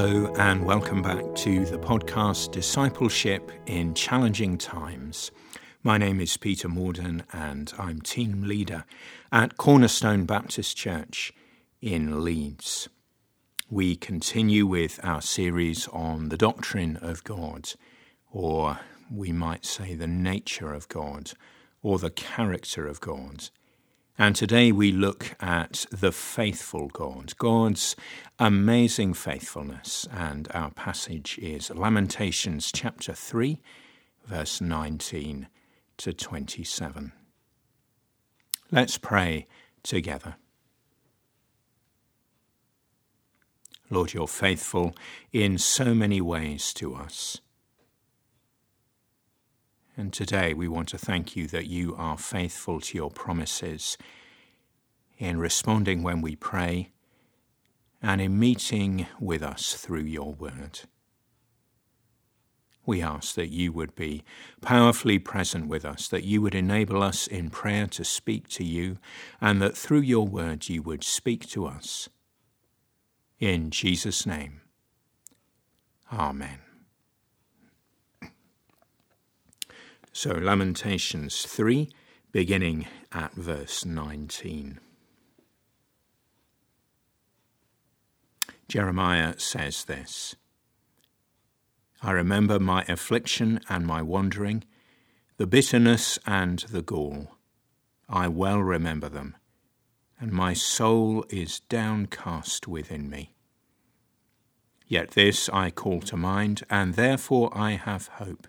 Hello, and welcome back to the podcast Discipleship in Challenging Times. My name is Peter Morden, and I'm team leader at Cornerstone Baptist Church in Leeds. We continue with our series on the doctrine of God, or we might say the nature of God, or the character of God. And today we look at the faithful God, God's amazing faithfulness. And our passage is Lamentations chapter 3, verse 19 to 27. Let's pray together. Lord, you're faithful in so many ways to us. And today we want to thank you that you are faithful to your promises in responding when we pray and in meeting with us through your word. We ask that you would be powerfully present with us, that you would enable us in prayer to speak to you, and that through your word you would speak to us. In Jesus' name, Amen. So, Lamentations 3, beginning at verse 19. Jeremiah says this I remember my affliction and my wandering, the bitterness and the gall. I well remember them, and my soul is downcast within me. Yet this I call to mind, and therefore I have hope.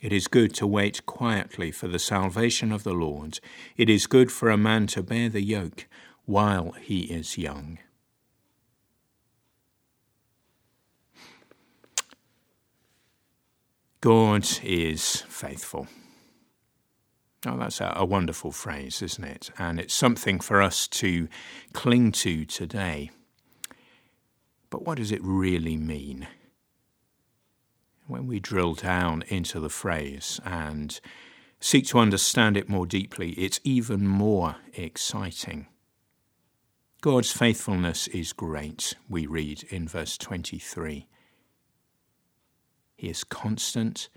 It is good to wait quietly for the salvation of the Lord. It is good for a man to bear the yoke while he is young. God is faithful. Oh, that's a, a, wonderful phrase, isn't it? And it's something for us to cling to today. But what does it really mean? When we drill down into the phrase and seek to understand it more deeply, it's even more exciting. God's faithfulness is great, we read in verse 23. He is constant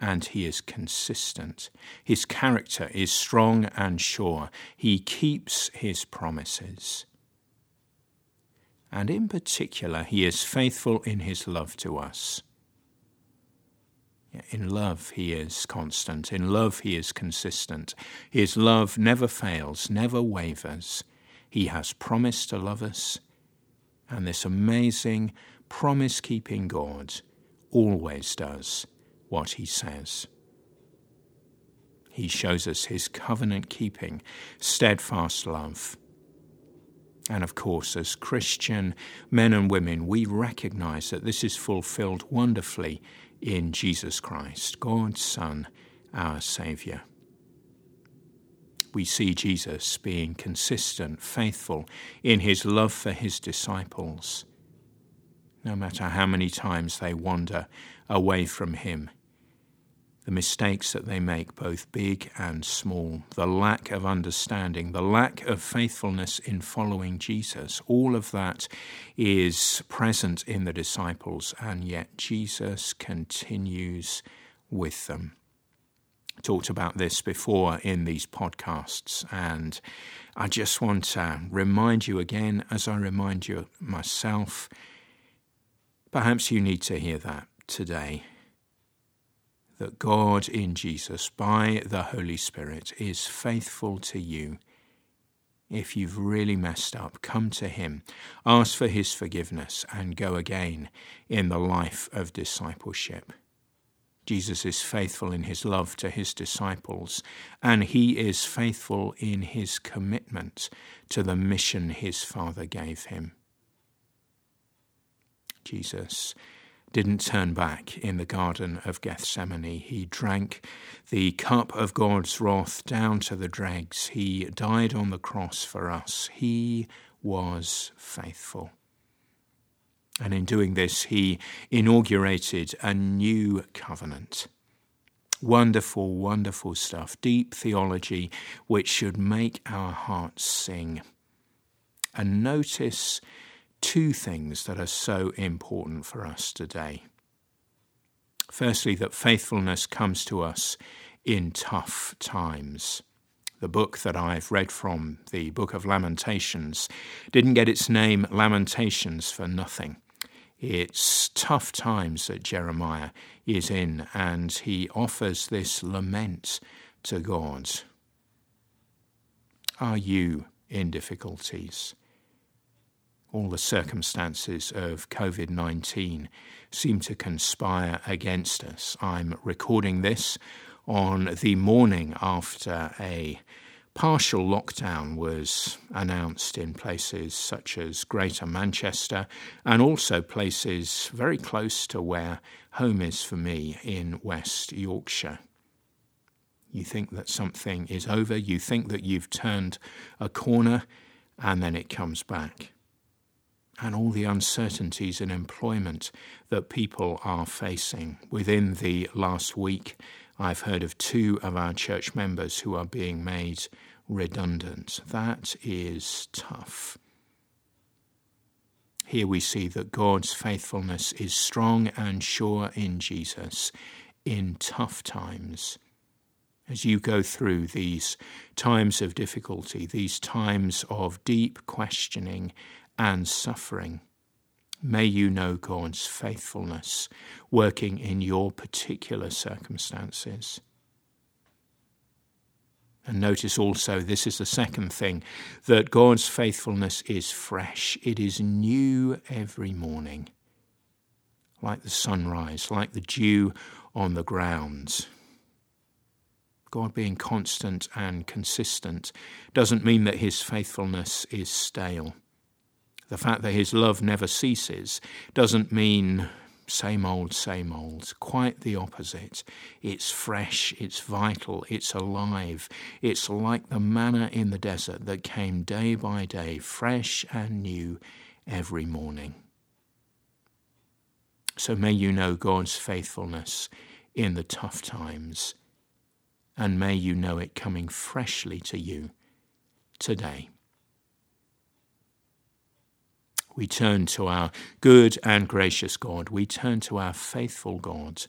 and he is consistent. His character is strong and sure. He keeps his promises. And in particular, he is faithful in his love to us. In love, he is constant. In love, he is consistent. His love never fails, never wavers. He has promised to love us, and this amazing promise keeping God always does what he says. He shows us his covenant keeping, steadfast love. And of course, as Christian men and women, we recognize that this is fulfilled wonderfully in Jesus Christ, God's Son, our Saviour. We see Jesus being consistent, faithful in his love for his disciples, no matter how many times they wander away from him the mistakes that they make, both big and small, the lack of understanding, the lack of faithfulness in following Jesus, all of that is present in the disciples, and yet Jesus continues with them. Talked about this before in these podcasts, and I just want to remind you again, as I remind you myself, perhaps you need to hear that today that God in Jesus, by the Holy Spirit, is faithful to you. If you've really messed up, come to Him, ask for His forgiveness, and go again in the life of discipleship. Jesus is faithful in his love to his disciples, and he is faithful in his commitment to the mission his Father gave him. Jesus didn't turn back in the Garden of Gethsemane. He drank the cup of God's wrath down to the dregs. He died on the cross for us. He was faithful. And in doing this, he inaugurated a new covenant. Wonderful, wonderful stuff. Deep theology which should make our hearts sing. And notice two things that are so important for us today. Firstly, that faithfulness comes to us in tough times. The book that I've read from, the Book of Lamentations, didn't get its name Lamentations for nothing. It's tough times that Jeremiah is in, and he offers this lament to God. Are you in difficulties? All the circumstances of COVID 19 seem to conspire against us. I'm recording this on the morning after a partial lockdown was announced in places such as Greater Manchester and also places very close to where home is for me in West Yorkshire. You think that something is over, you think that you've turned a corner, and then it comes back and all the uncertainties in employment that people are facing. Within the last week, I've heard of two of our church members who are being made redundant. That is tough. Here we see that God's faithfulness is strong and sure in Jesus in tough times. As you go through these times of difficulty, these times of deep questioning and suffering. May you know God's faithfulness working in your particular circumstances. And notice also, this is the second thing, that God's faithfulness is fresh. It is new every morning, like the sunrise, like the dew on the ground. God being constant and consistent doesn't mean that his faithfulness is stale. The fact that his love never ceases doesn't mean same old, same old. Quite the opposite. It's fresh, it's vital, it's alive. It's like the manna in the desert that came day by day, fresh and new every morning. So may you know God's faithfulness in the tough times, and may you know it coming freshly to you today we turn to our good and gracious God. We turn to our faithful God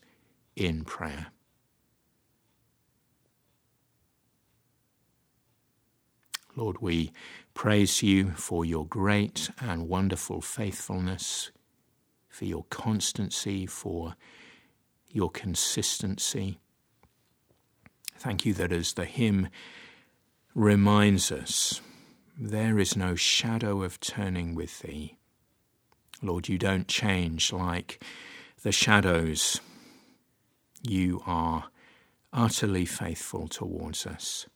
in prayer. Lord, we praise you for your great and wonderful faithfulness, for your constancy, for your consistency. Thank you that as the hymn reminds us, there is no shadow of turning with thee. Lord, you don't change like the shadows. You are utterly faithful towards us.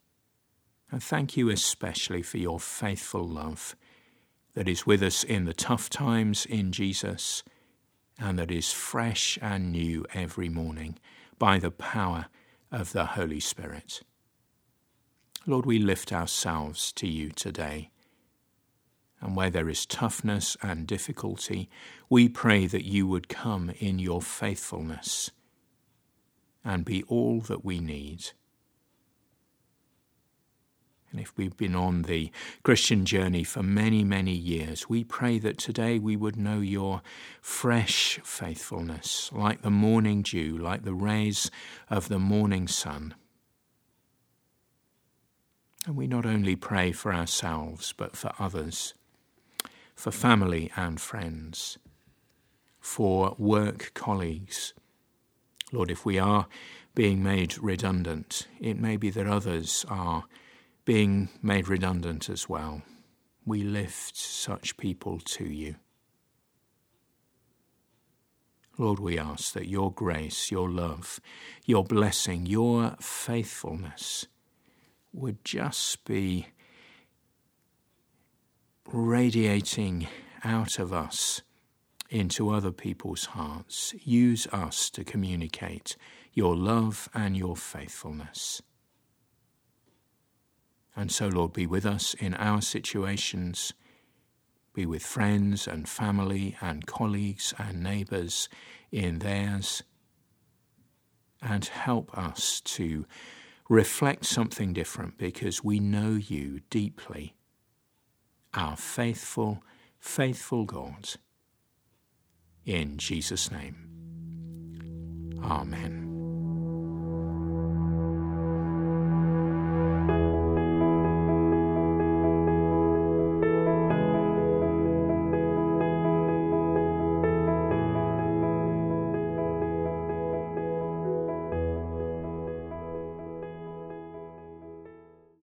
And thank you especially for your faithful love that is with us in the tough times in Jesus and that is fresh and new every morning by the power of the Holy Spirit. Lord, we lift ourselves to you today. And where there is toughness and difficulty, we pray that you would come in your faithfulness and be all that we need. And if we've been on the Christian journey for many, many years, we pray that today we would know your fresh faithfulness, like the morning dew, like the rays of the morning sun. And we not only pray for ourselves, but for others, for family and friends, for work colleagues. Lord, if we are being made redundant, it may be that others are being made redundant as well. We lift such people to you. Lord, we ask that your grace, your love, your blessing, your faithfulness would just be radiating out of us into other people's hearts. Use us to communicate your love and your faithfulness. And so, Lord, be with us in our situations. Be with friends and family and colleagues and neighbours in theirs. And help us to reflect something different because we know you deeply, our faithful, faithful God. In Jesus' name. Amen.